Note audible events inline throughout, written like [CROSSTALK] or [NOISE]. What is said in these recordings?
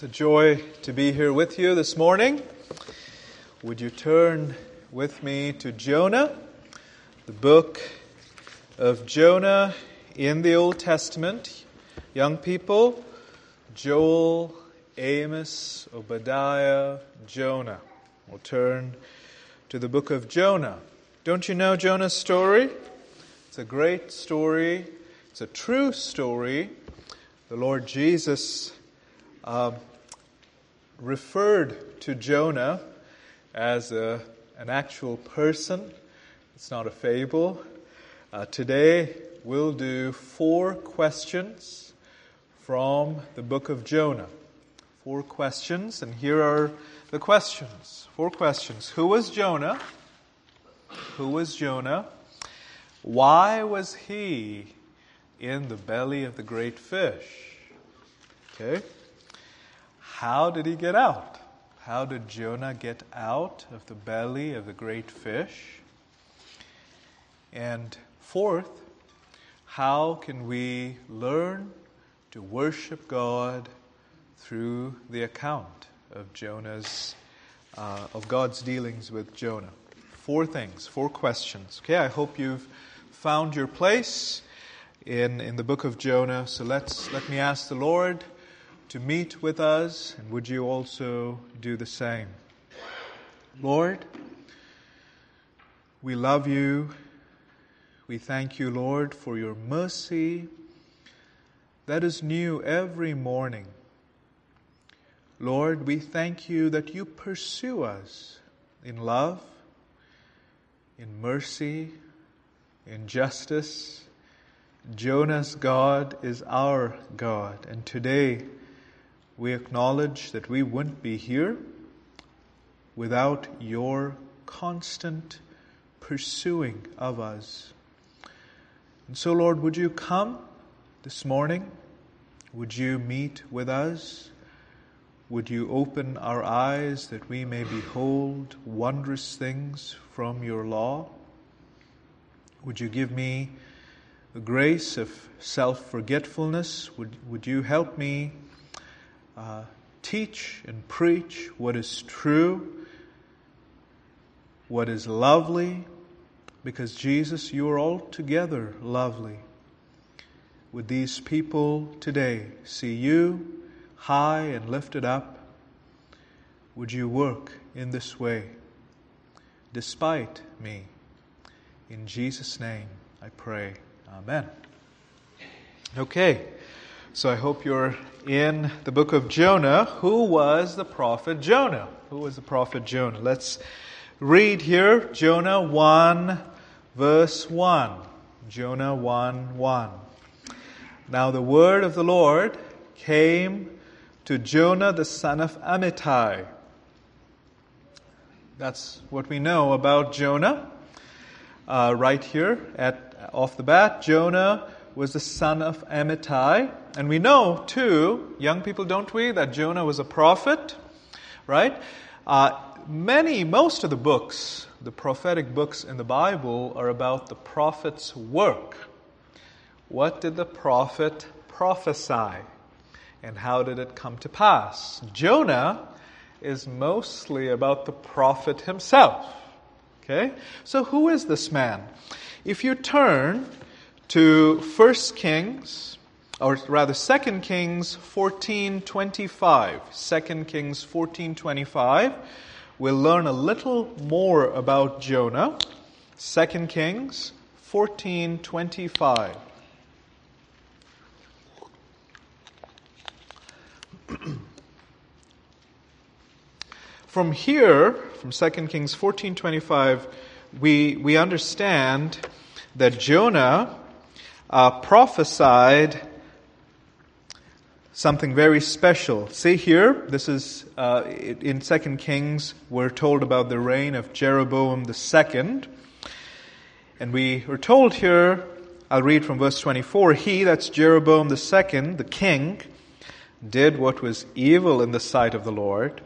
It's a joy to be here with you this morning. Would you turn with me to Jonah, the book of Jonah in the Old Testament? Young people, Joel, Amos, Obadiah, Jonah. We'll turn to the book of Jonah. Don't you know Jonah's story? It's a great story. It's a true story. The Lord Jesus uh, referred to Jonah as a, an actual person. It's not a fable. Uh, today we'll do four questions from the book of Jonah. Four questions, and here are the questions. Four questions. Who was Jonah? Who was Jonah? Why was he in the belly of the great fish? Okay. How did he get out? How did Jonah get out of the belly of the great fish? And fourth, how can we learn to worship God through the account of Jonah's, uh, of God's dealings with Jonah? Four things, four questions. Okay, I hope you've found your place in, in the book of Jonah. So let's, let me ask the Lord to meet with us, and would you also do the same? Lord, we love you. We thank you, Lord, for your mercy that is new every morning. Lord, we thank you that you pursue us in love, in mercy, in justice. Jonah's God is our God, and today we acknowledge that we wouldn't be here without your constant pursuing of us. And so, Lord, would you come this morning? Would you meet with us? Would you open our eyes that we may behold wondrous things from your law? Would you give me the grace of self forgetfulness? Would, would you help me uh, teach and preach what is true, what is lovely, because Jesus, you are altogether lovely. Would these people today see you high and lifted up? Would you work in this way despite me? In Jesus' name I pray. Amen. Okay. So I hope you're in the book of Jonah. Who was the prophet Jonah? Who was the prophet Jonah? Let's read here Jonah 1, verse 1. Jonah 1 1. Now the word of the Lord came to Jonah the son of Amittai. That's what we know about Jonah. Uh, right here at off the bat, Jonah was the son of Amittai. And we know, too, young people, don't we, that Jonah was a prophet, right? Uh, many, most of the books, the prophetic books in the Bible, are about the prophet's work. What did the prophet prophesy? And how did it come to pass? Jonah is mostly about the prophet himself. Okay? So who is this man? If you turn to 1 Kings, or rather 2 Kings 14.25. 2 Kings 14.25. We'll learn a little more about Jonah. 2 Kings 14.25. [CLEARS THROAT] from here, from 2 Kings 14.25, we, we understand that Jonah uh, prophesied something very special. See here, this is uh, in Second Kings. We're told about the reign of Jeroboam the second, and we are told here. I'll read from verse 24. He, that's Jeroboam the second, the king, did what was evil in the sight of the Lord.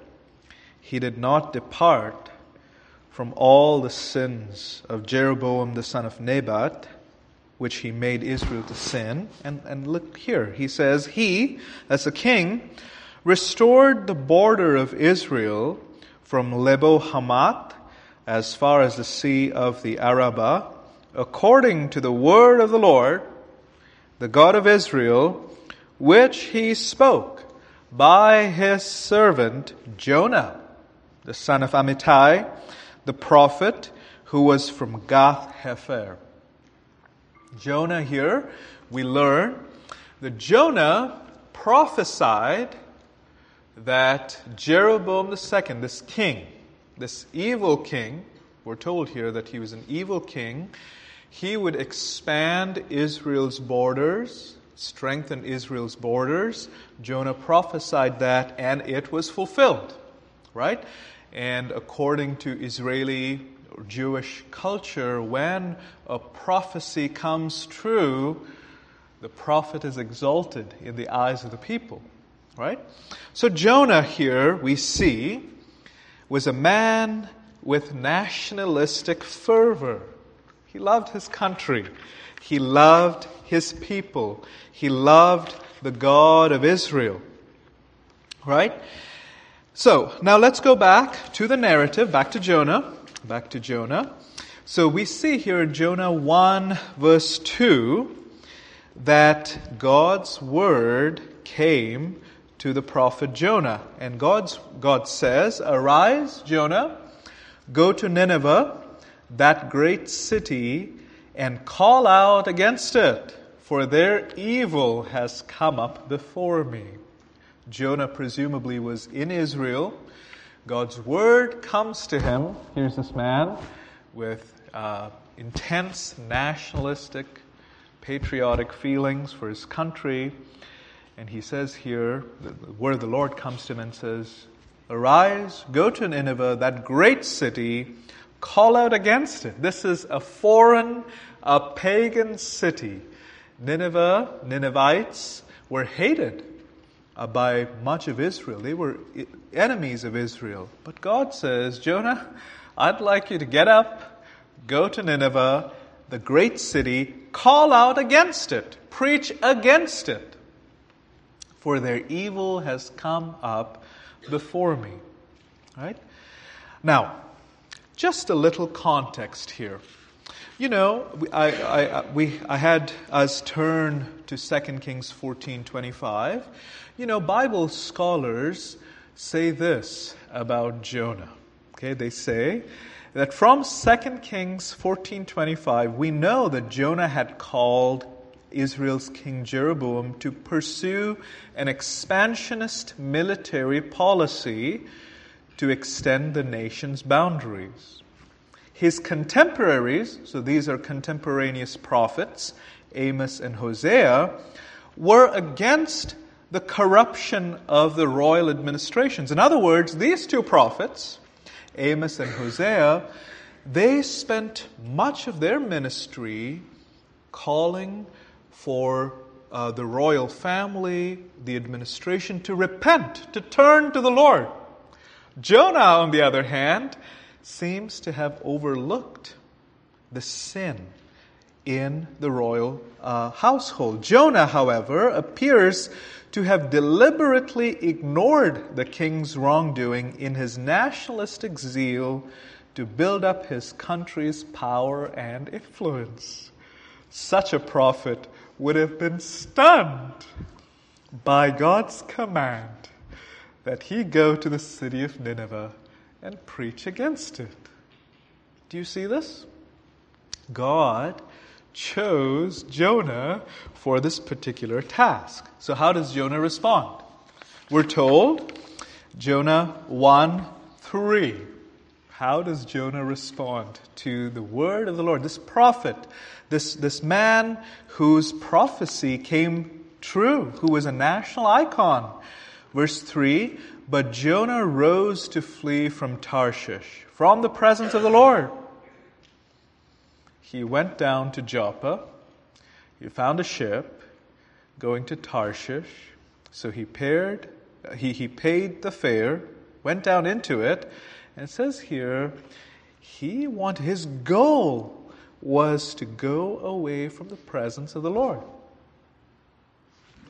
He did not depart from all the sins of Jeroboam the son of Nebat which he made Israel to sin. And, and look here, he says, He, as a king, restored the border of Israel from Lebo Hamath as far as the sea of the Arabah, according to the word of the Lord, the God of Israel, which he spoke by his servant Jonah, the son of Amittai, the prophet, who was from Gath Hepher. Jonah here, we learn that Jonah prophesied that Jeroboam II, this king, this evil king, we're told here that he was an evil king, he would expand Israel's borders, strengthen Israel's borders. Jonah prophesied that, and it was fulfilled, right? And according to Israeli Jewish culture, when a prophecy comes true, the prophet is exalted in the eyes of the people, right? So Jonah here, we see, was a man with nationalistic fervor. He loved his country. He loved his people. He loved the God of Israel. Right? So, now let's go back to the narrative, back to Jonah. Back to Jonah. So we see here in Jonah 1 verse 2 that God's word came to the prophet Jonah. And God's, God says, Arise, Jonah, go to Nineveh, that great city, and call out against it, for their evil has come up before me. Jonah presumably was in Israel. God's word comes to him. Here's this man with uh, intense nationalistic, patriotic feelings for his country. And he says here, the word of the Lord comes to him and says, Arise, go to Nineveh, that great city, call out against it. This is a foreign, a pagan city. Nineveh, Ninevites were hated uh, by much of Israel. They were enemies of Israel. But God says, Jonah, I'd like you to get up, go to Nineveh, the great city, call out against it, preach against it. For their evil has come up before me. Right? Now, just a little context here. You know, I, I, uh, we, I had us turn to 2 Kings 14.25. You know, Bible scholars say this about Jonah. Okay, they say that from 2 Kings 14.25, we know that Jonah had called Israel's King Jeroboam to pursue an expansionist military policy to extend the nation's boundaries. His contemporaries, so these are contemporaneous prophets, Amos and Hosea, were against the corruption of the royal administrations. In other words, these two prophets, Amos and Hosea, they spent much of their ministry calling for uh, the royal family, the administration to repent, to turn to the Lord. Jonah, on the other hand, seems to have overlooked the sin in the royal uh, household. Jonah, however, appears to have deliberately ignored the king's wrongdoing in his nationalistic zeal to build up his country's power and influence. Such a prophet would have been stunned by God's command that he go to the city of Nineveh and preach against it. Do you see this? God chose Jonah for this particular task. So, how does Jonah respond? We're told, Jonah 1 3. How does Jonah respond to the word of the Lord? This prophet, this, this man whose prophecy came true, who was a national icon. Verse 3 But Jonah rose to flee from Tarshish, from the presence of the Lord. He went down to Joppa. He found a ship going to Tarshish. So he paired, he, he paid the fare, went down into it, and it says here, he wanted, his goal was to go away from the presence of the Lord.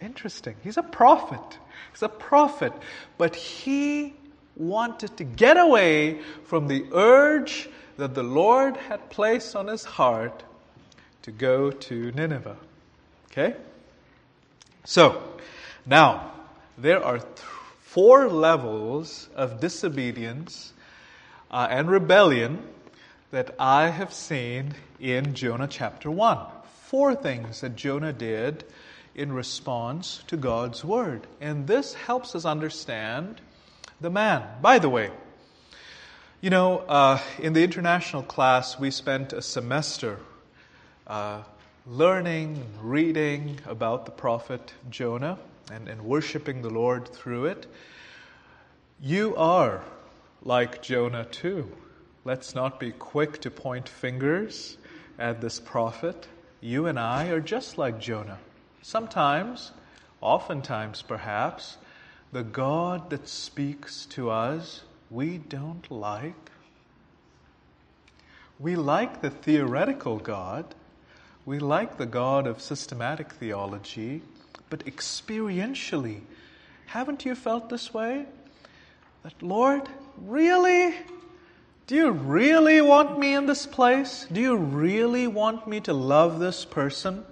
Interesting. He's a prophet. He's a prophet. But he wanted to get away from the urge that the Lord had placed on his heart to go to Nineveh. Okay? So, now, there are th- four levels of disobedience uh, and rebellion that I have seen in Jonah chapter 1. Four things that Jonah did in response to God's word. And this helps us understand the man. By the way, you know, uh, in the international class, we spent a semester uh, learning, reading about the prophet Jonah and, and worshiping the Lord through it. You are like Jonah too. Let's not be quick to point fingers at this prophet. You and I are just like Jonah. Sometimes, oftentimes perhaps, the God that speaks to us we don't like. We like the theoretical God. We like the God of systematic theology. But experientially, haven't you felt this way? That, Lord, really? Do you really want me in this place? Do you really want me to love this person?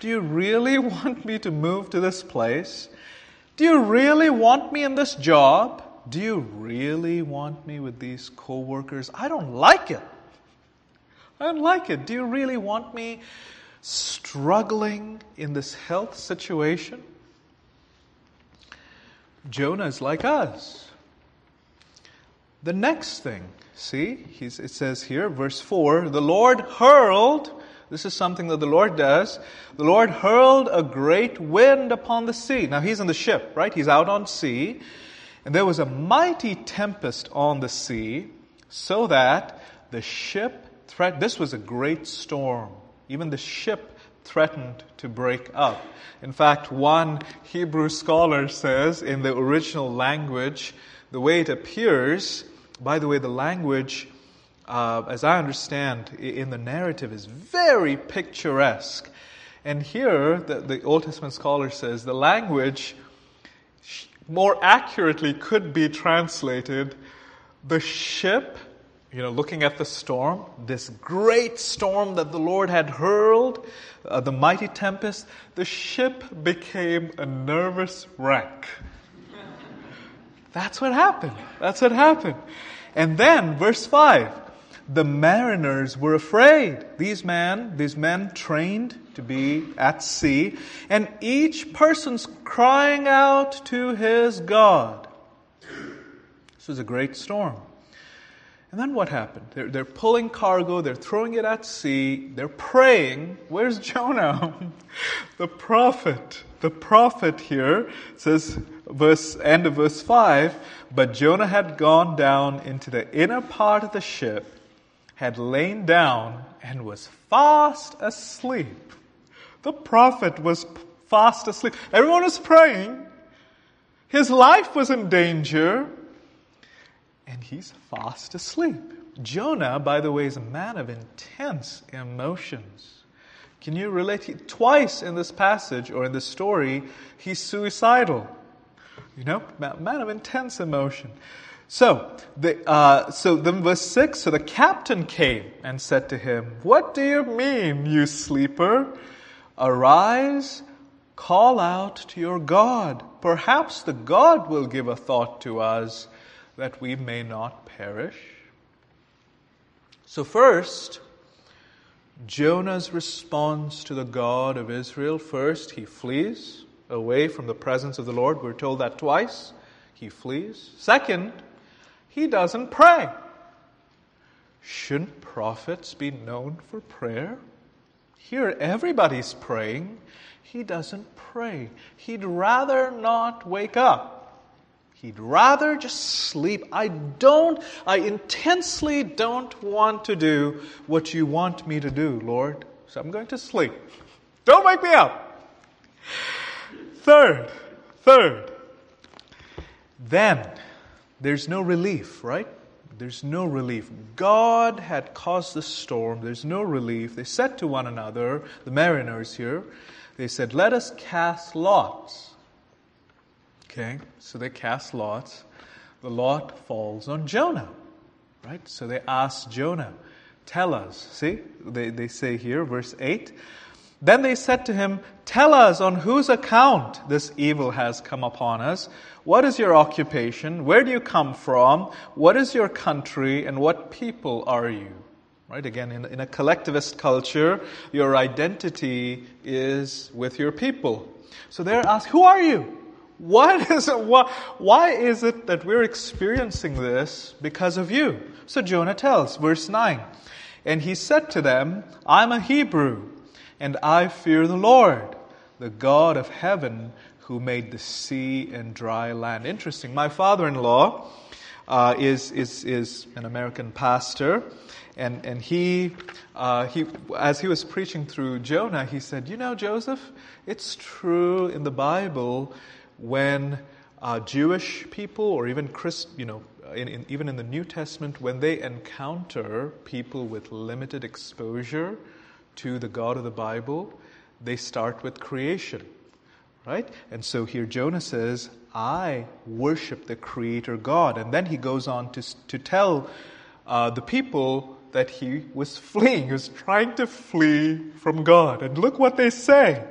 Do you really [LAUGHS] want me to move to this place? Do you really want me in this job? Do you really want me with these coworkers? I don't like it. I don't like it. Do you really want me struggling in this health situation? Jonah is like us. The next thing, see, it says here, verse 4 the Lord hurled this is something that the Lord does. The Lord hurled a great wind upon the sea. Now he's in the ship, right? He's out on sea. And there was a mighty tempest on the sea, so that the ship threat this was a great storm. Even the ship threatened to break up. In fact, one Hebrew scholar says in the original language, the way it appears, by the way, the language uh, as I understand, in the narrative is very picturesque. And here, the, the Old Testament scholar says the language more accurately could be translated the ship, you know, looking at the storm, this great storm that the Lord had hurled, uh, the mighty tempest, the ship became a nervous wreck. [LAUGHS] That's what happened. That's what happened. And then, verse 5 the mariners were afraid. These men, these men trained to be at sea, and each person's crying out to his God. This was a great storm. And then what happened? They're, they're pulling cargo, they're throwing it at sea, they're praying. Where's Jonah? [LAUGHS] the prophet. The prophet here says, verse, end of verse 5, but Jonah had gone down into the inner part of the ship had lain down and was fast asleep. The prophet was fast asleep. Everyone was praying. His life was in danger. And he's fast asleep. Jonah, by the way, is a man of intense emotions. Can you relate? Twice in this passage or in this story, he's suicidal. You know, man of intense emotion. So, the, uh, so then verse 6, so the captain came and said to him, What do you mean, you sleeper? Arise, call out to your God. Perhaps the God will give a thought to us that we may not perish. So first, Jonah's response to the God of Israel. First, he flees away from the presence of the Lord. We're told that twice. He flees. Second, he doesn't pray. Shouldn't prophets be known for prayer? Here, everybody's praying. He doesn't pray. He'd rather not wake up. He'd rather just sleep. I don't, I intensely don't want to do what you want me to do, Lord. So I'm going to sleep. Don't wake me up. Third, third, then there's no relief, right? There's no relief. God had caused the storm. There's no relief. They said to one another, the mariners here, They said, Let us cast lots. Okay, so they cast lots. The lot falls on Jonah, right? So they ask Jonah, Tell us. See, they, they say here, verse 8. Then they said to him, Tell us on whose account this evil has come upon us. What is your occupation? Where do you come from? What is your country? And what people are you? Right? Again, in, in a collectivist culture, your identity is with your people. So they're asked, Who are you? What [LAUGHS] is it, why, why is it that we're experiencing this because of you? So Jonah tells, verse 9. And he said to them, I'm a Hebrew, and I fear the Lord, the God of heaven, who made the sea and dry land. Interesting. My father in law uh, is, is, is an American pastor, and, and he, uh, he, as he was preaching through Jonah, he said, You know, Joseph, it's true in the Bible when uh, Jewish people or even Christ, you know, in, in, even in the New Testament, when they encounter people with limited exposure to the God of the Bible, they start with creation, right? And so here Jonah says, I worship the Creator God. And then he goes on to, to tell uh, the people that he was fleeing, he was trying to flee from God. And look what they say.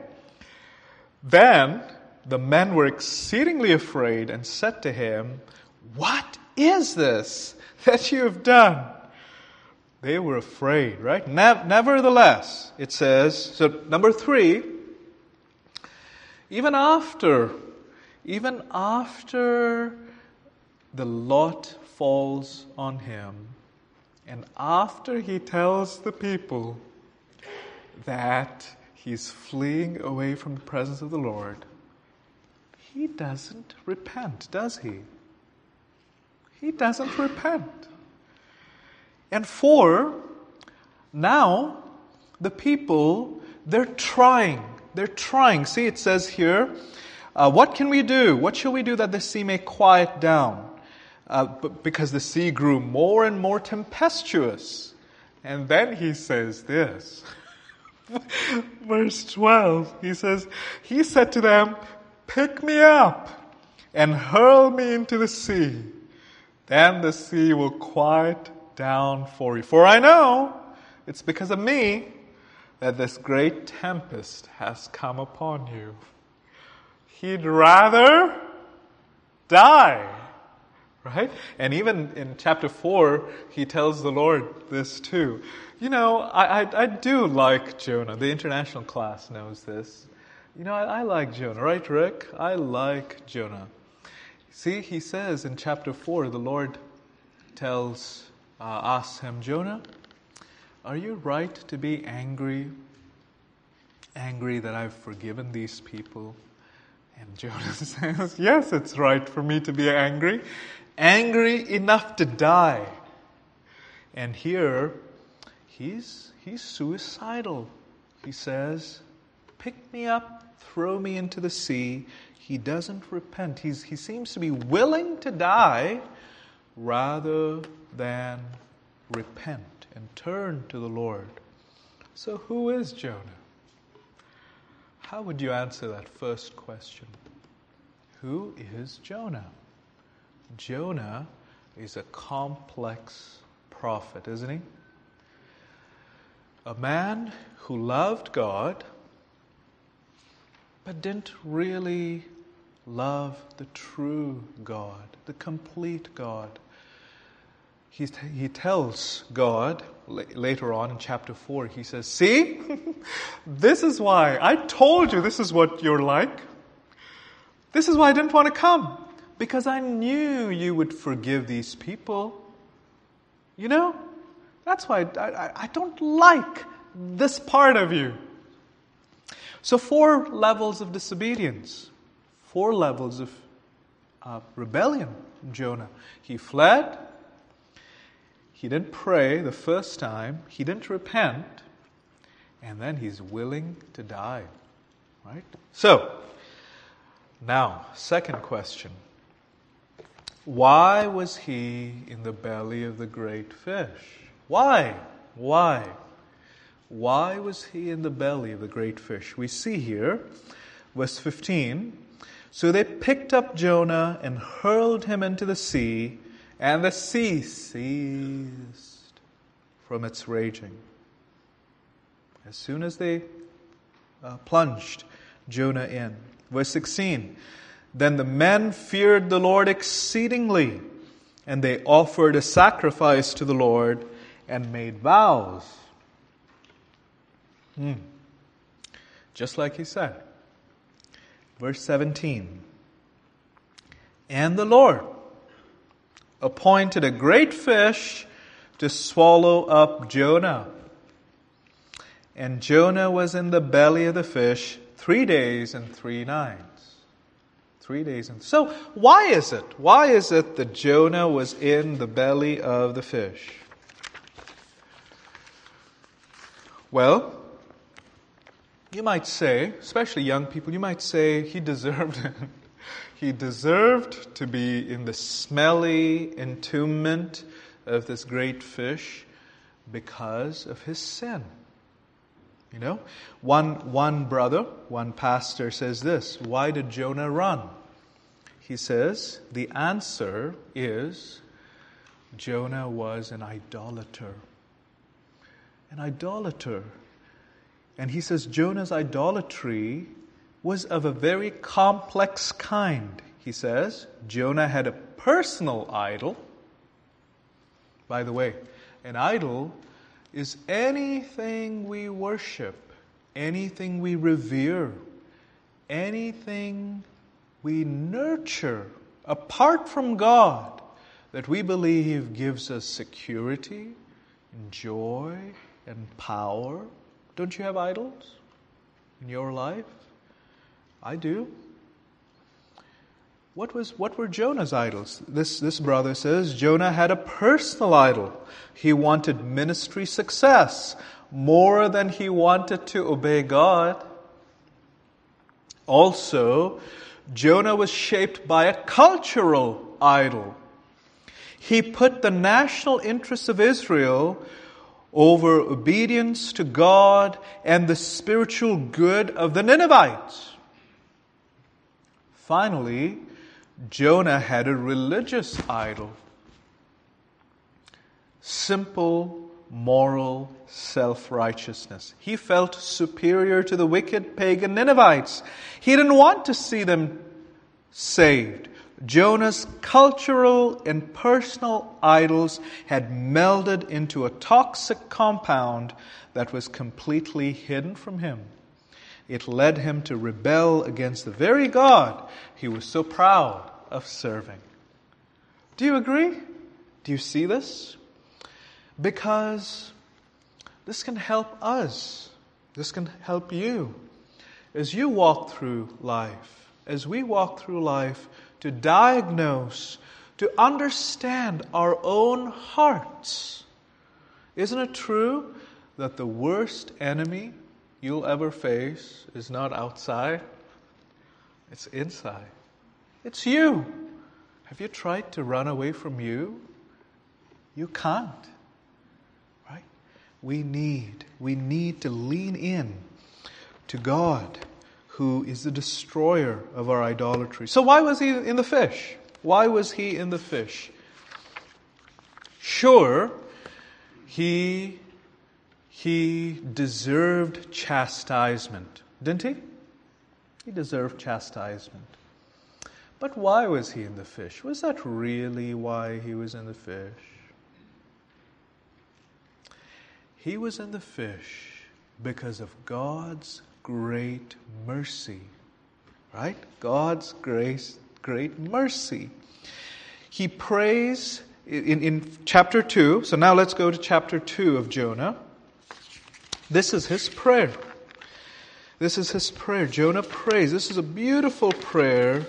Then the men were exceedingly afraid and said to him, What is this that you have done? They were afraid, right? Nevertheless, it says, so number three, even after, even after the lot falls on him, and after he tells the people that he's fleeing away from the presence of the Lord, he doesn't repent, does he? He doesn't repent. And four, now the people, they're trying. They're trying. See, it says here, uh, what can we do? What shall we do that the sea may quiet down? Uh, because the sea grew more and more tempestuous. And then he says this. [LAUGHS] Verse 12, he says, He said to them, Pick me up and hurl me into the sea then the sea will quiet down for you. For I know it's because of me that this great tempest has come upon you. He'd rather die. Right? And even in chapter 4, he tells the Lord this too. You know, I, I, I do like Jonah. The international class knows this. You know, I, I like Jonah, right, Rick? I like Jonah. See, he says in chapter 4, the Lord tells, uh, asks him, Jonah, are you right to be angry? Angry that I've forgiven these people? And Jonah [LAUGHS] says, Yes, it's right for me to be angry. Angry enough to die. And here, he's, he's suicidal. He says, Pick me up, throw me into the sea, he doesn't repent. He's, he seems to be willing to die rather than repent and turn to the Lord. So, who is Jonah? How would you answer that first question? Who is Jonah? Jonah is a complex prophet, isn't he? A man who loved God but didn't really love the true God, the complete God. He, he tells God later on in chapter 4, he says, See, [LAUGHS] this is why I told you this is what you're like. This is why I didn't want to come, because I knew you would forgive these people. You know? That's why I, I, I don't like this part of you. So, four levels of disobedience, four levels of uh, rebellion Jonah. He fled, he didn't pray the first time, he didn't repent, and then he's willing to die. Right? So, now, second question. Why was he in the belly of the great fish? Why? Why? Why was he in the belly of the great fish? We see here, verse 15. So they picked up Jonah and hurled him into the sea, and the sea ceased from its raging. As soon as they uh, plunged Jonah in. Verse 16. Then the men feared the Lord exceedingly, and they offered a sacrifice to the Lord and made vows. Hmm. Just like he said. Verse 17. And the Lord appointed a great fish to swallow up Jonah. And Jonah was in the belly of the fish three days and three nights. Three days and so why is it? Why is it that Jonah was in the belly of the fish? Well, you might say, especially young people, you might say he [LAUGHS] deserved it. He deserved to be in the smelly entombment of this great fish because of his sin. You know, one, one brother, one pastor says this Why did Jonah run? He says, The answer is Jonah was an idolater. An idolater. And he says Jonah's idolatry was of a very complex kind. He says Jonah had a personal idol. By the way, an idol is anything we worship, anything we revere, anything we nurture apart from God that we believe gives us security joy and power don't you have idols in your life? I do. What, was, what were Jonah's idols? This, this brother says Jonah had a personal idol. He wanted ministry success more than he wanted to obey God. Also, Jonah was shaped by a cultural idol. He put the national interests of Israel over obedience to God and the spiritual good of the Ninevites. Finally, Jonah had a religious idol. Simple, moral self righteousness. He felt superior to the wicked pagan Ninevites. He didn't want to see them saved. Jonah's cultural and personal idols had melded into a toxic compound that was completely hidden from him. It led him to rebel against the very God he was so proud of serving. Do you agree? Do you see this? Because this can help us. This can help you. As you walk through life, as we walk through life, to diagnose, to understand our own hearts. Isn't it true that the worst enemy you'll ever face is not outside? It's inside. It's you. Have you tried to run away from you? You can't. Right? We need, we need to lean in to God who is the destroyer of our idolatry. So, why was he in the fish? Why was he in the fish? Sure, he, he deserved chastisement, didn't he? He deserved chastisement. But why was he in the fish? Was that really why he was in the fish? He was in the fish because of God's great mercy. Right? God's grace, great mercy. He prays in, in chapter 2. So now let's go to chapter 2 of Jonah. This is his prayer. This is his prayer. Jonah prays. This is a beautiful prayer.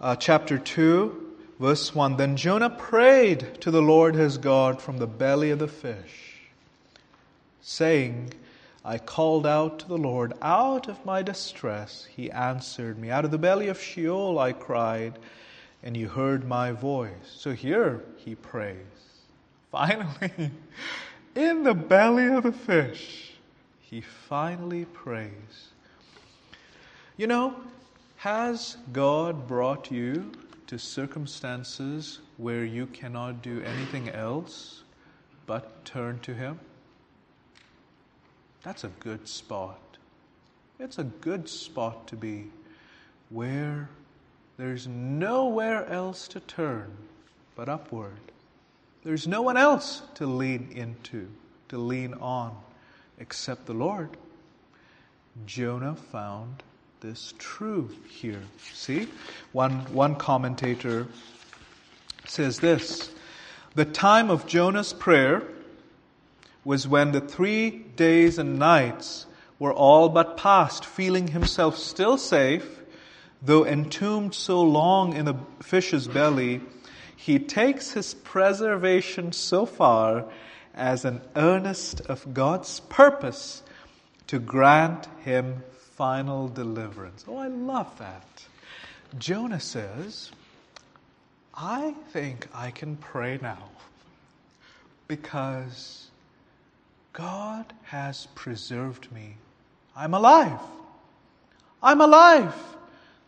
Uh, chapter 2, verse 1. Then Jonah prayed to the Lord his God from the belly of the fish, saying, I called out to the Lord out of my distress. He answered me. Out of the belly of Sheol I cried, and you heard my voice. So here he prays. [LAUGHS] Finally, in the belly of the fish, he finally prays. You know, has God brought you to circumstances where you cannot do anything else but turn to Him? That's a good spot. It's a good spot to be where there's nowhere else to turn but upward. There's no one else to lean into, to lean on, except the Lord. Jonah found this true here. See? One, one commentator says this The time of Jonah's prayer was when the three days and nights were all but past, feeling himself still safe, though entombed so long in the fish's belly, he takes his preservation so far as an earnest of God's purpose to grant him final deliverance. Oh, I love that. Jonah says, I think I can pray now because God has preserved me. I'm alive. I'm alive.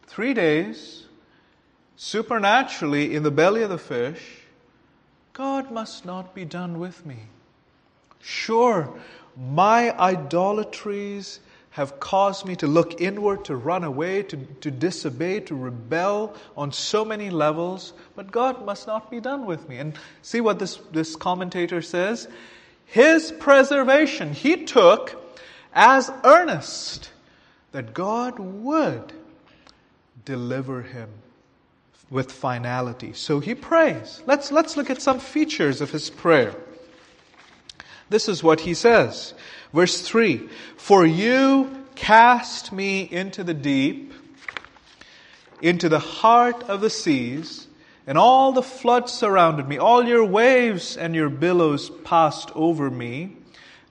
Three days, supernaturally in the belly of the fish. God must not be done with me. Sure, my idolatries have caused me to look inward, to run away, to, to disobey, to rebel on so many levels, but God must not be done with me. And see what this, this commentator says? His preservation he took as earnest that God would deliver him with finality. So he prays. Let's, let's look at some features of his prayer. This is what he says. Verse 3 For you cast me into the deep, into the heart of the seas, and all the floods surrounded me. All your waves and your billows passed over me.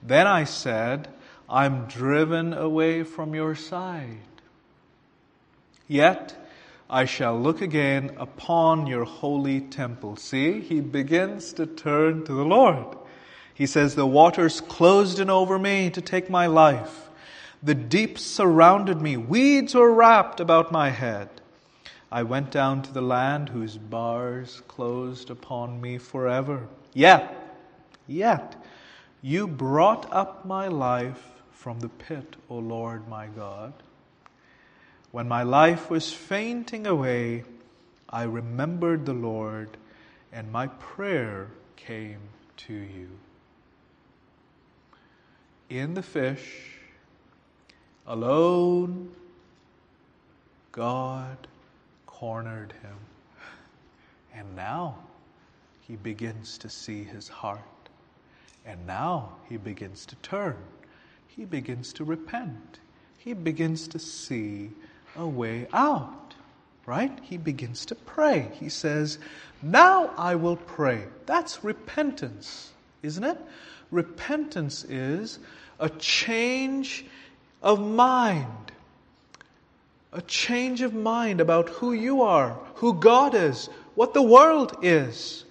Then I said, I'm driven away from your side. Yet I shall look again upon your holy temple. See, he begins to turn to the Lord. He says, The waters closed in over me to take my life. The deep surrounded me. Weeds were wrapped about my head. I went down to the land whose bars closed upon me forever. Yet, yet, you brought up my life from the pit, O Lord my God. When my life was fainting away, I remembered the Lord, and my prayer came to you in the fish, alone, God cornered him. And now he begins to see his heart. And now he begins to turn. He begins to repent. He begins to see a way out. Right? He begins to pray. He says, Now I will pray. That's repentance, isn't it? Repentance is a change of mind. A change of mind about who you are, who God is, what the world is,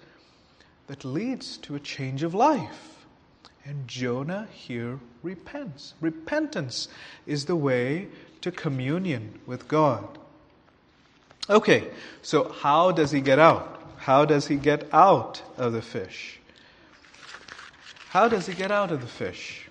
that leads to a change of life. And Jonah here repents. Repentance is the way to communion with God. Okay, so how does he get out? How does he get out of the fish? How does he get out of the fish?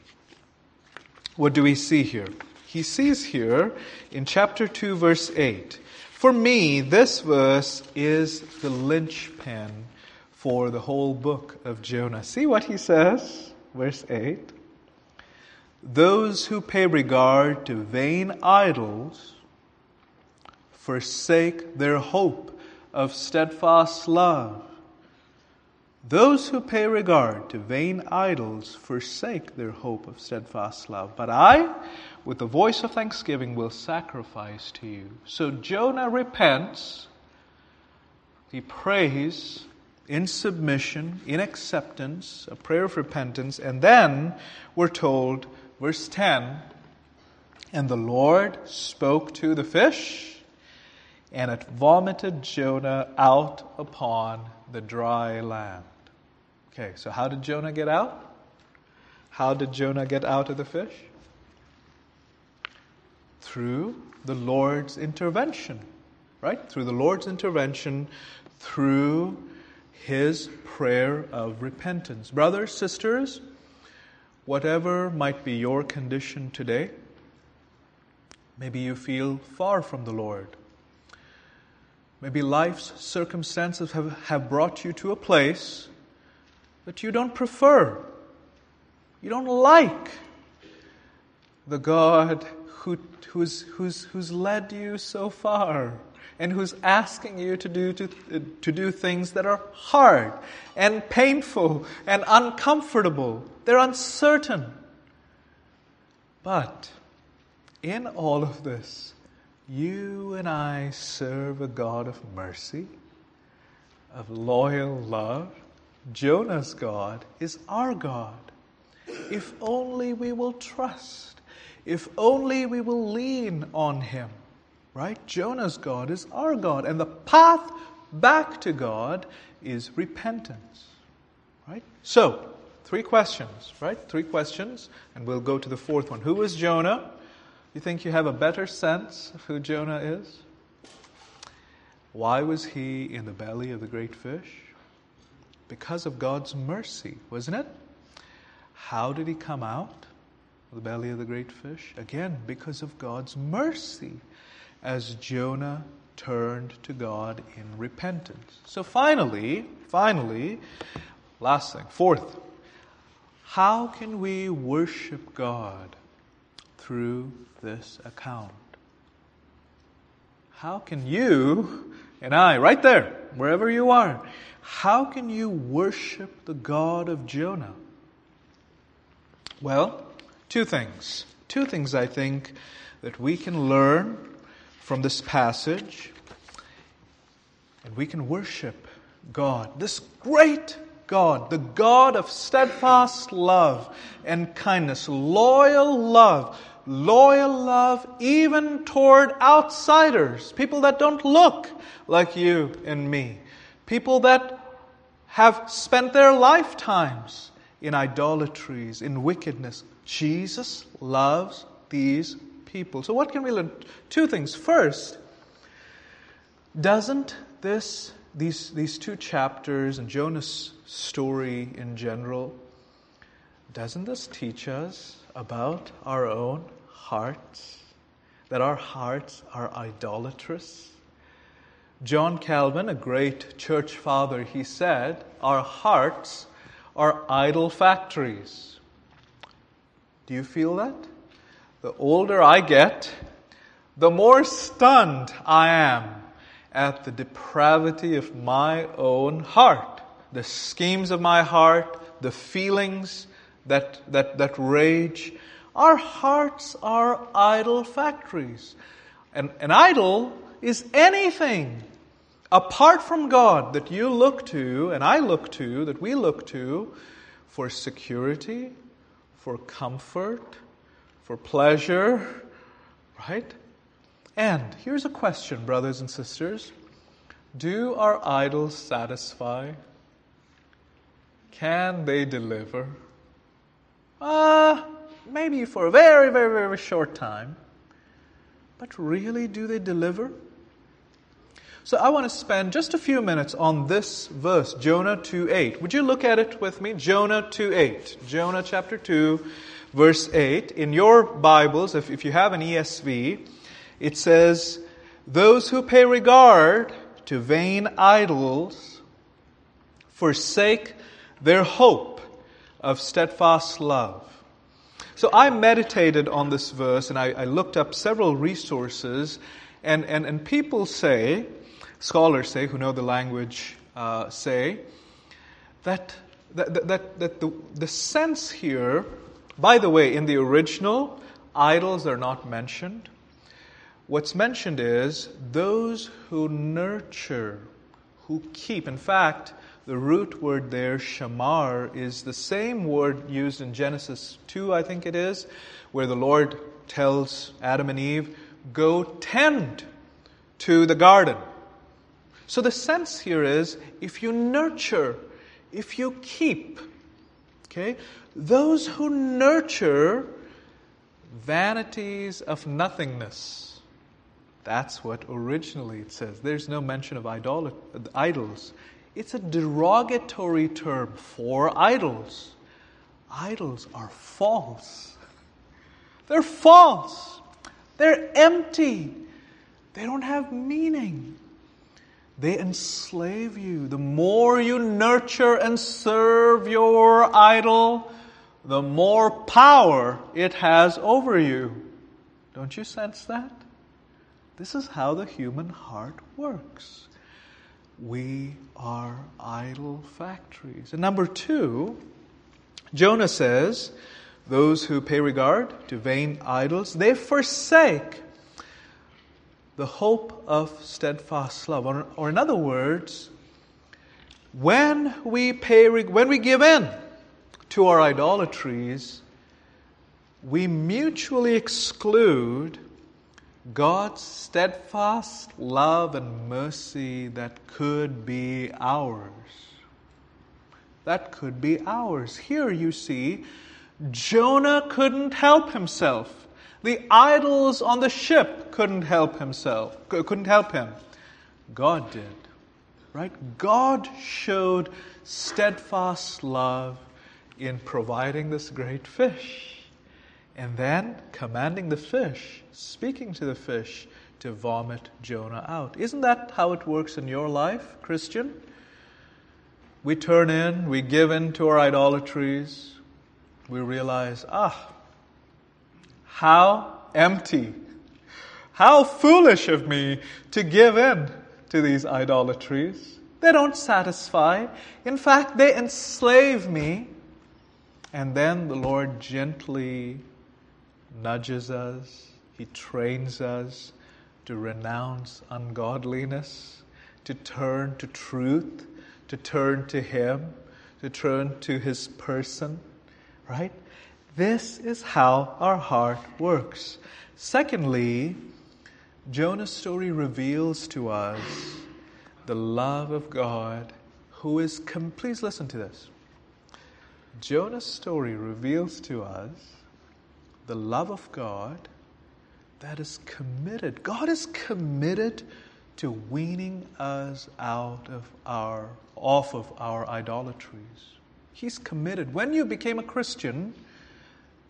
What do we see here? He sees here in chapter 2, verse 8. For me, this verse is the linchpin for the whole book of Jonah. See what he says? Verse 8. Those who pay regard to vain idols forsake their hope of steadfast love. Those who pay regard to vain idols forsake their hope of steadfast love. But I, with the voice of thanksgiving, will sacrifice to you. So Jonah repents. He prays in submission, in acceptance, a prayer of repentance. And then we're told, verse 10, and the Lord spoke to the fish, and it vomited Jonah out upon the dry land. Okay, so how did Jonah get out? How did Jonah get out of the fish? through the Lord's intervention, right? Through the Lord's intervention, through his prayer of repentance. Brothers, sisters, whatever might be your condition today, maybe you feel far from the Lord. Maybe life's circumstances have, have brought you to a place that you don't prefer. You don't like the God who, who's, who's, who's led you so far and who's asking you to do, to, to do things that are hard and painful and uncomfortable. They're uncertain. But in all of this, you and I serve a God of mercy, of loyal love. Jonah's God is our God. If only we will trust, if only we will lean on Him right? Jonah's God is our God, and the path back to God is repentance, right? So, three questions, right? Three questions, and we'll go to the fourth one. Who is Jonah? You think you have a better sense of who Jonah is? Why was he in the belly of the great fish? Because of God's mercy, wasn't it? How did he come out of the belly of the great fish? Again, because of God's mercy as Jonah turned to God in repentance. So finally, finally, last thing, fourth, how can we worship God through this account? How can you and I, right there, wherever you are, how can you worship the God of Jonah? Well, two things. Two things I think that we can learn from this passage, and we can worship God, this great God, the God of steadfast love and kindness, loyal love, loyal love even toward outsiders, people that don't look like you and me, people that have spent their lifetimes in idolatries, in wickedness. Jesus loves these people. So, what can we learn? Two things. First, doesn't this, these, these two chapters and Jonah's story in general, doesn't this teach us about our own hearts? That our hearts are idolatrous? John Calvin, a great church father, he said, Our hearts are idol factories. Do you feel that? the older I get, the more stunned I am at the depravity of my own heart, the schemes of my heart, the feelings that, that, that rage. Our hearts are idol factories. And an idol is anything apart from God that you look to, and I look to, that we look to for security, for comfort, for pleasure, right? And here's a question, brothers and sisters Do our idols satisfy? Can they deliver? Uh, maybe for a very, very, very short time. But really, do they deliver? So I want to spend just a few minutes on this verse, Jonah 2:8. Would you look at it with me? Jonah 2:8. Jonah chapter 2 verse 8. In your Bibles, if, if you have an ESV, it says, Those who pay regard to vain idols forsake their hope of steadfast love. So I meditated on this verse and I, I looked up several resources, and, and, and people say, scholars say, who know the language, uh, say, that, that, that, that the, the sense here by the way, in the original, idols are not mentioned. What's mentioned is those who nurture, who keep. In fact, the root word there, shamar, is the same word used in Genesis 2, I think it is, where the Lord tells Adam and Eve, go tend to the garden. So the sense here is if you nurture, if you keep, okay, those who nurture vanities of nothingness. That's what originally it says. There's no mention of idolat- idols. It's a derogatory term for idols. Idols are false. They're false. They're empty. They don't have meaning. They enslave you. The more you nurture and serve your idol, the more power it has over you. Don't you sense that? This is how the human heart works. We are idol factories. And number two, Jonah says, those who pay regard to vain idols, they forsake the hope of steadfast love. Or, or in other words, when we pay, when we give in to our idolatries, we mutually exclude God's steadfast love and mercy that could be ours. That could be ours. Here you see, Jonah couldn't help himself. The idols on the ship couldn't help himself, couldn't help him. God did. Right? God showed steadfast love in providing this great fish and then commanding the fish, speaking to the fish to vomit Jonah out. Isn't that how it works in your life, Christian? We turn in, we give in to our idolatries, we realize, ah, how empty, how foolish of me to give in to these idolatries. They don't satisfy. In fact, they enslave me. And then the Lord gently nudges us, He trains us to renounce ungodliness, to turn to truth, to turn to Him, to turn to His person, right? This is how our heart works. Secondly, Jonah's story reveals to us the love of God who is, com- please listen to this. Jonah's story reveals to us the love of God that is committed. God is committed to weaning us out of our off of our idolatries. He's committed. When you became a Christian,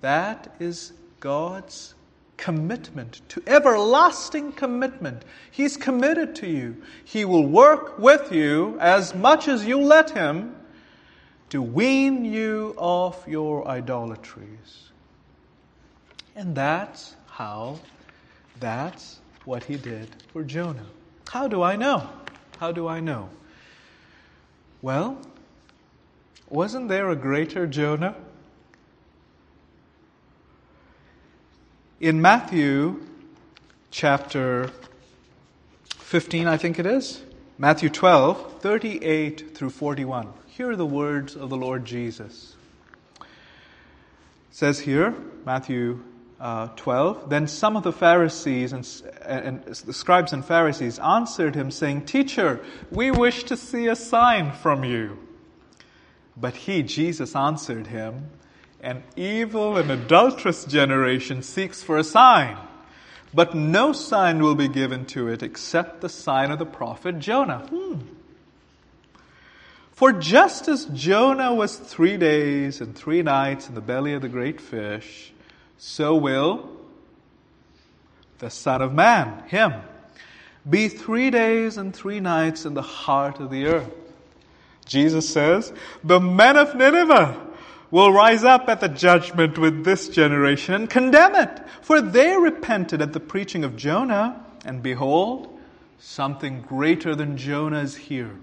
that is God's commitment to everlasting commitment. He's committed to you. He will work with you as much as you let him to wean you off your idolatries. And that's how, that's what he did for Jonah. How do I know? How do I know? Well, wasn't there a greater Jonah? In Matthew chapter 15, I think it is, Matthew 12, 38 through 41. Here are the words of the Lord Jesus. It says here, Matthew uh, 12, then some of the Pharisees and, and the scribes and Pharisees answered him, saying, Teacher, we wish to see a sign from you. But he, Jesus, answered him, An evil and adulterous generation seeks for a sign, but no sign will be given to it except the sign of the prophet Jonah. Hmm. For just as Jonah was three days and three nights in the belly of the great fish, so will the Son of Man, Him, be three days and three nights in the heart of the earth. Jesus says, the men of Nineveh will rise up at the judgment with this generation and condemn it, for they repented at the preaching of Jonah, and behold, something greater than Jonah is here.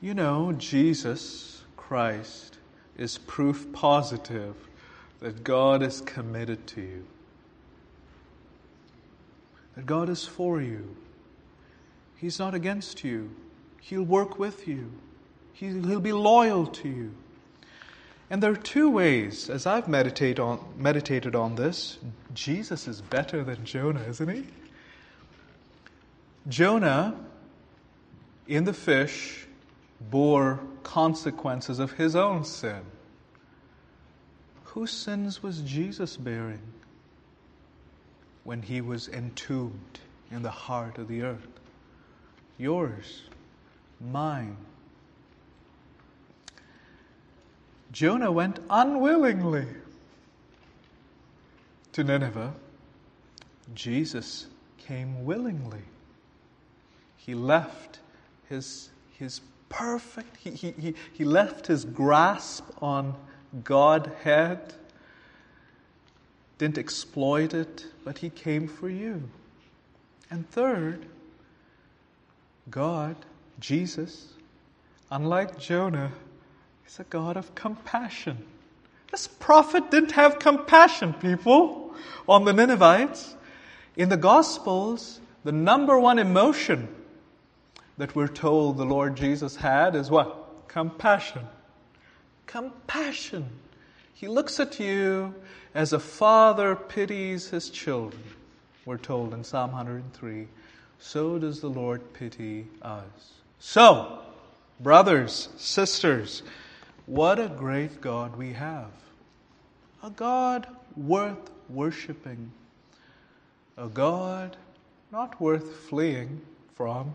You know, Jesus Christ is proof positive that God is committed to you, that God is for you. He's not against you. He'll work with you. He'll be loyal to you. And there are two ways, as I've meditate on, meditated on this, Jesus is better than Jonah, isn't he? Jonah, in the fish, bore consequences of his own sin. Whose sins was Jesus bearing when he was entombed in the heart of the earth? Yours, mine. Jonah went unwillingly to Nineveh. Jesus came willingly. He left his, his perfect, he, he, he, he left his grasp on Godhead, didn't exploit it, but he came for you. And third, God, Jesus, unlike Jonah, is a God of compassion. This prophet didn't have compassion, people, on the Ninevites. In the Gospels, the number one emotion that we're told the Lord Jesus had is what? Compassion. Compassion. He looks at you as a father pities his children, we're told in Psalm 103. So does the Lord pity us. So, brothers, sisters, what a great God we have. A God worth worshiping. A God not worth fleeing from,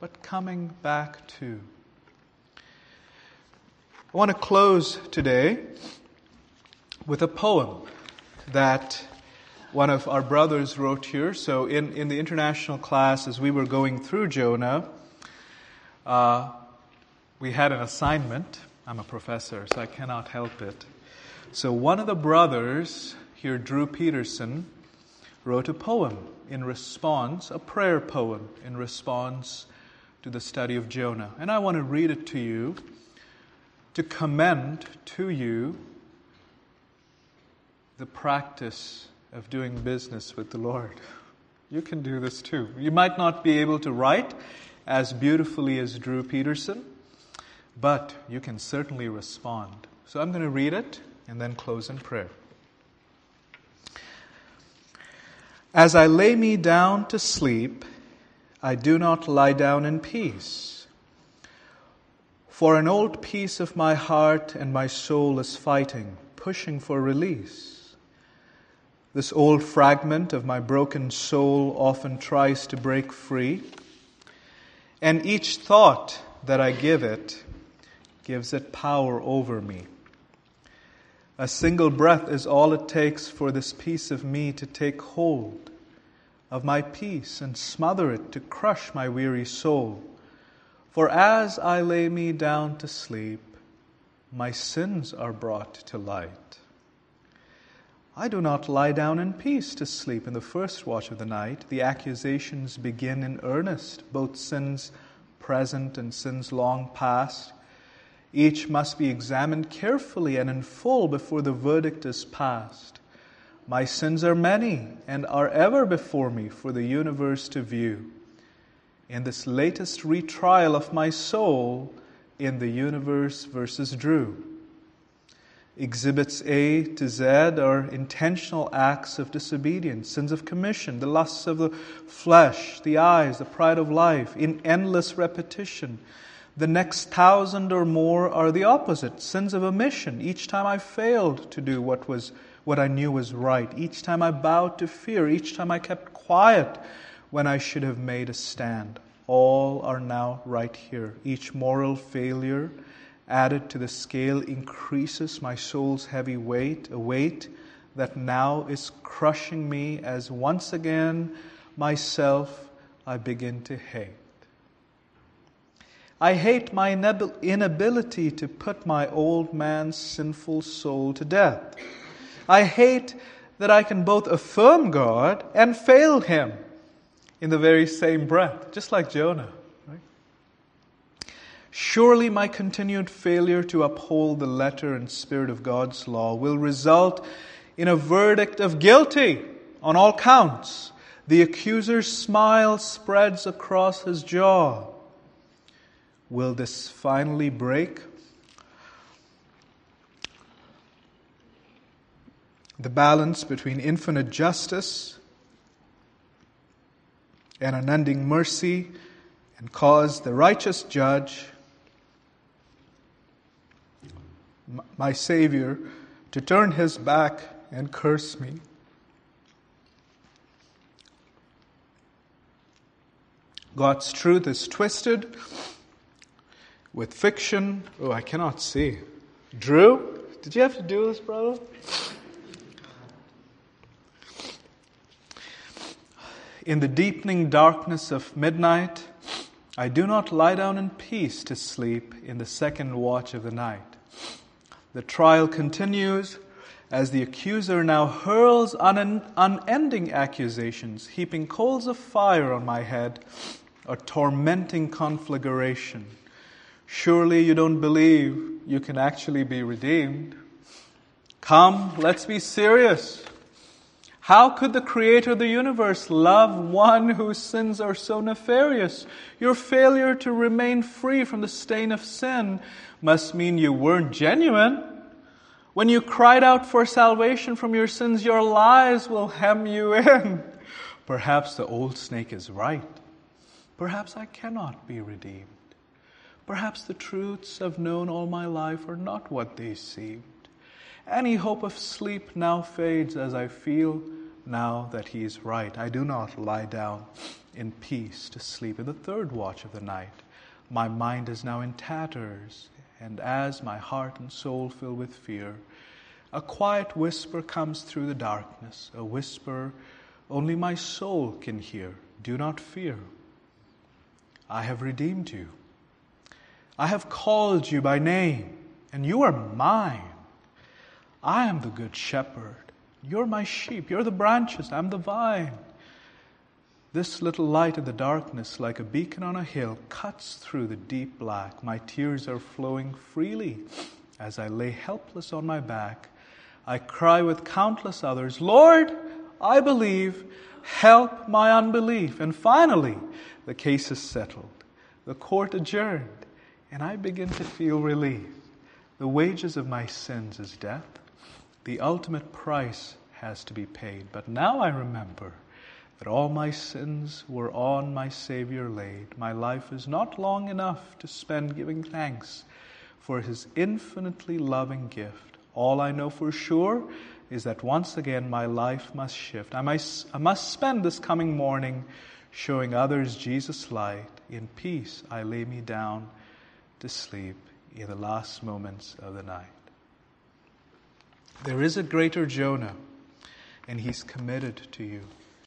but coming back to. I want to close today with a poem that one of our brothers wrote here. So, in, in the international class, as we were going through Jonah, uh, we had an assignment. I'm a professor, so I cannot help it. So one of the brothers here, Drew Peterson, wrote a poem in response, a prayer poem in response to the study of Jonah. And I want to read it to you to commend to you the practice of doing business with the Lord. You can do this too. You might not be able to write as beautifully as Drew Peterson, but you can certainly respond. So I'm going to read it and then close in prayer. As I lay me down to sleep, I do not lie down in peace. For an old piece of my heart and my soul is fighting, pushing for release. This old fragment of my broken soul often tries to break free, and each thought that I give it gives it power over me. A single breath is all it takes for this piece of me to take hold of my peace and smother it to crush my weary soul. For as I lay me down to sleep, my sins are brought to light. I do not lie down in peace to sleep in the first watch of the night. The accusations begin in earnest, both sins present and sins long past. Each must be examined carefully and in full before the verdict is passed. My sins are many and are ever before me for the universe to view. In this latest retrial of my soul, in the universe versus Drew. Exhibits A to Z are intentional acts of disobedience, sins of commission, the lusts of the flesh, the eyes, the pride of life, in endless repetition the next thousand or more are the opposite sins of omission. Each time I failed to do what, was, what I knew was right. Each time I bowed to fear. Each time I kept quiet when I should have made a stand. All are now right here. Each moral failure added to the scale increases my soul's heavy weight, a weight that now is crushing me as once again myself I begin to hate. I hate my inability to put my old man's sinful soul to death. I hate that I can both affirm God and fail Him in the very same breath, just like Jonah. Surely my continued failure to uphold the letter and spirit of God's law will result in a verdict of guilty on all counts. The accuser's smile spreads across his jaw. Will this finally break? The balance between infinite justice and unending mercy and cause the righteous judge, my Savior, to turn his back and curse me. God's truth is twisted with fiction. Oh, I cannot see. Drew, did you have to do this, brother? In the deepening darkness of midnight, I do not lie down in peace to sleep in the second watch of the night. The trial continues as the accuser now hurls unending accusations, heaping coals of fire on my head, a tormenting conflagration. Surely you don't believe you can actually be redeemed. Come, let's be serious. How could the creator of the universe love one whose sins are so nefarious? Your failure to remain free from the stain of sin must mean you weren't genuine. When you cried out for salvation from your sins, your lies will hem you in. [LAUGHS] Perhaps the old snake is right. Perhaps I cannot be redeemed. Perhaps the truths I've known all my life are not what they seemed. Any hope of sleep now fades as I feel now that he is right. I do not lie down in peace to sleep in the third watch of the night. My mind is now in tatters, and as my heart and soul fill with fear, a quiet whisper comes through the darkness, a whisper only my soul can hear. Do not fear. I have redeemed you. I have called you by name, and you are mine. I am the good shepherd. You're my sheep. You're the branches. I'm the vine. This little light in the darkness, like a beacon on a hill, cuts through the deep black. My tears are flowing freely as I lay helpless on my back. I cry with countless others, Lord, I believe. Help my unbelief. And finally, the case is settled. The court adjourned, and I begin to feel relief. The wages of my sins is death. The ultimate price has to be paid. But now I remember that all my sins were on my Savior laid. My life is not long enough to spend giving thanks for His infinitely loving gift. All I know for sure is that once again my life must shift. I must, I must spend this coming morning showing others Jesus' light. In peace I lay me down to sleep in the last moments of the night. There is a greater Jonah, and he's committed to you.